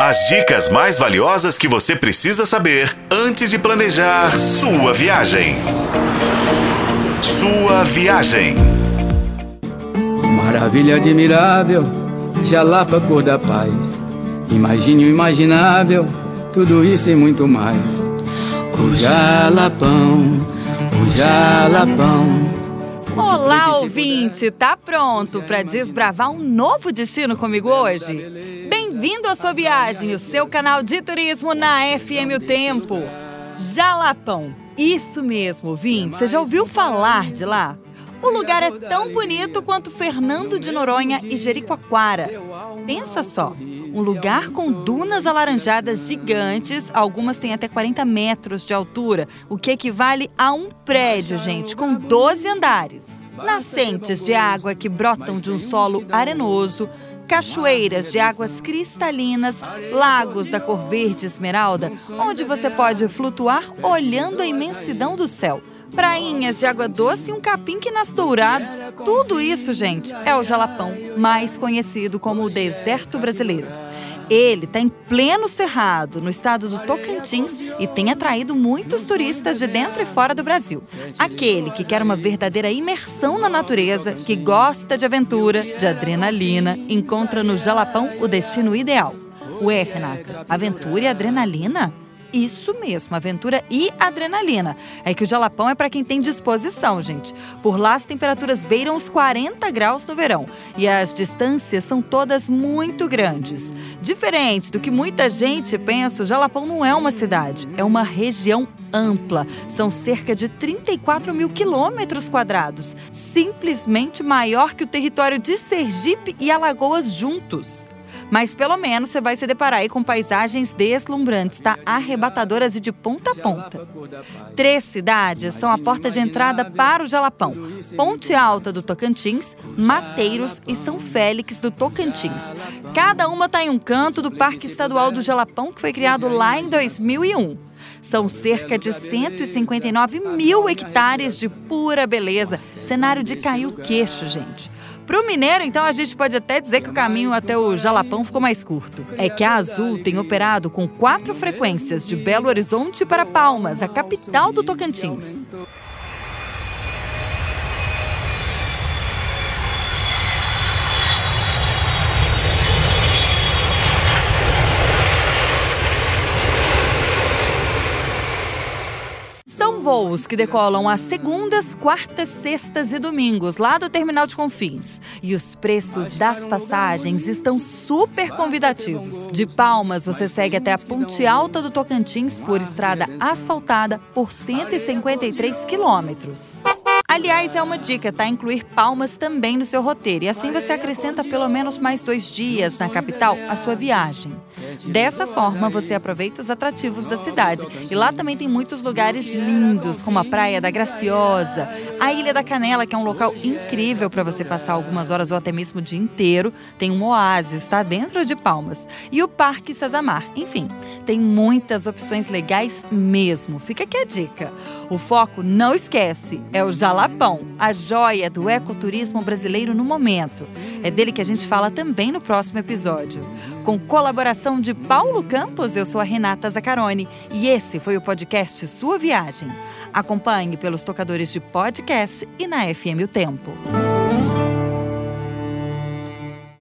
As dicas mais valiosas que você precisa saber antes de planejar sua viagem. Sua viagem. Maravilha admirável, Jalapa cor da paz. Imagine o imaginável, tudo isso e muito mais. O Jalapão, o Jalapão. Olá, ouvinte! Tá pronto para desbravar um novo destino comigo hoje? Bem-vindo à sua viagem, o seu canal de turismo na FM O Tempo. Jalapão, isso mesmo, ouvinte. Você já ouviu falar de lá? O lugar é tão bonito quanto Fernando de Noronha e Jericoacoara. Pensa só, um lugar com dunas alaranjadas gigantes, algumas têm até 40 metros de altura, o que equivale a um prédio, gente, com 12 andares. Nascentes de água que brotam de um solo arenoso, cachoeiras de águas cristalinas, lagos da cor verde esmeralda, onde você pode flutuar olhando a imensidão do céu. Prainhas de água doce e um capim que nasce dourado. Tudo isso, gente, é o Jalapão, mais conhecido como o deserto brasileiro. Ele está em pleno cerrado, no estado do Tocantins, e tem atraído muitos turistas de dentro e fora do Brasil. Aquele que quer uma verdadeira imersão na natureza, que gosta de aventura, de adrenalina, encontra no Jalapão o destino ideal. Ué, Renata, aventura e adrenalina? Isso mesmo, aventura e adrenalina. É que o Jalapão é para quem tem disposição, gente. Por lá as temperaturas beiram os 40 graus no verão e as distâncias são todas muito grandes. Diferente do que muita gente pensa, o Jalapão não é uma cidade, é uma região ampla. São cerca de 34 mil quilômetros quadrados, simplesmente maior que o território de Sergipe e Alagoas juntos. Mas pelo menos você vai se deparar aí com paisagens deslumbrantes, tá? Arrebatadoras e de ponta a ponta. Três cidades são a porta de entrada para o Jalapão: Ponte Alta do Tocantins, Mateiros e São Félix do Tocantins. Cada uma está em um canto do Parque Estadual do Jalapão, que foi criado lá em 2001. São cerca de 159 mil hectares de pura beleza. Cenário de cair o queixo, gente. Para o mineiro, então, a gente pode até dizer que o caminho até o Jalapão ficou mais curto. É que a Azul tem operado com quatro frequências de Belo Horizonte para Palmas, a capital do Tocantins. Voos que decolam às segundas, quartas, sextas e domingos lá do terminal de Confins. E os preços das passagens estão super convidativos. De Palmas, você segue até a Ponte Alta do Tocantins por estrada asfaltada por 153 quilômetros. Aliás, é uma dica, tá? Incluir Palmas também no seu roteiro. E assim você acrescenta pelo menos mais dois dias na capital à sua viagem. Dessa forma, você aproveita os atrativos da cidade. E lá também tem muitos lugares lindos, como a Praia da Graciosa, a Ilha da Canela, que é um local incrível para você passar algumas horas ou até mesmo o dia inteiro. Tem um oásis, está dentro de Palmas. E o Parque Sazamar. Enfim, tem muitas opções legais mesmo. Fica aqui a dica. O foco, não esquece, é o Jalapão, a joia do ecoturismo brasileiro no momento. É dele que a gente fala também no próximo episódio. Com colaboração de Paulo Campos, eu sou a Renata Zacarone e esse foi o podcast Sua Viagem. Acompanhe pelos tocadores de podcast e na FM O Tempo.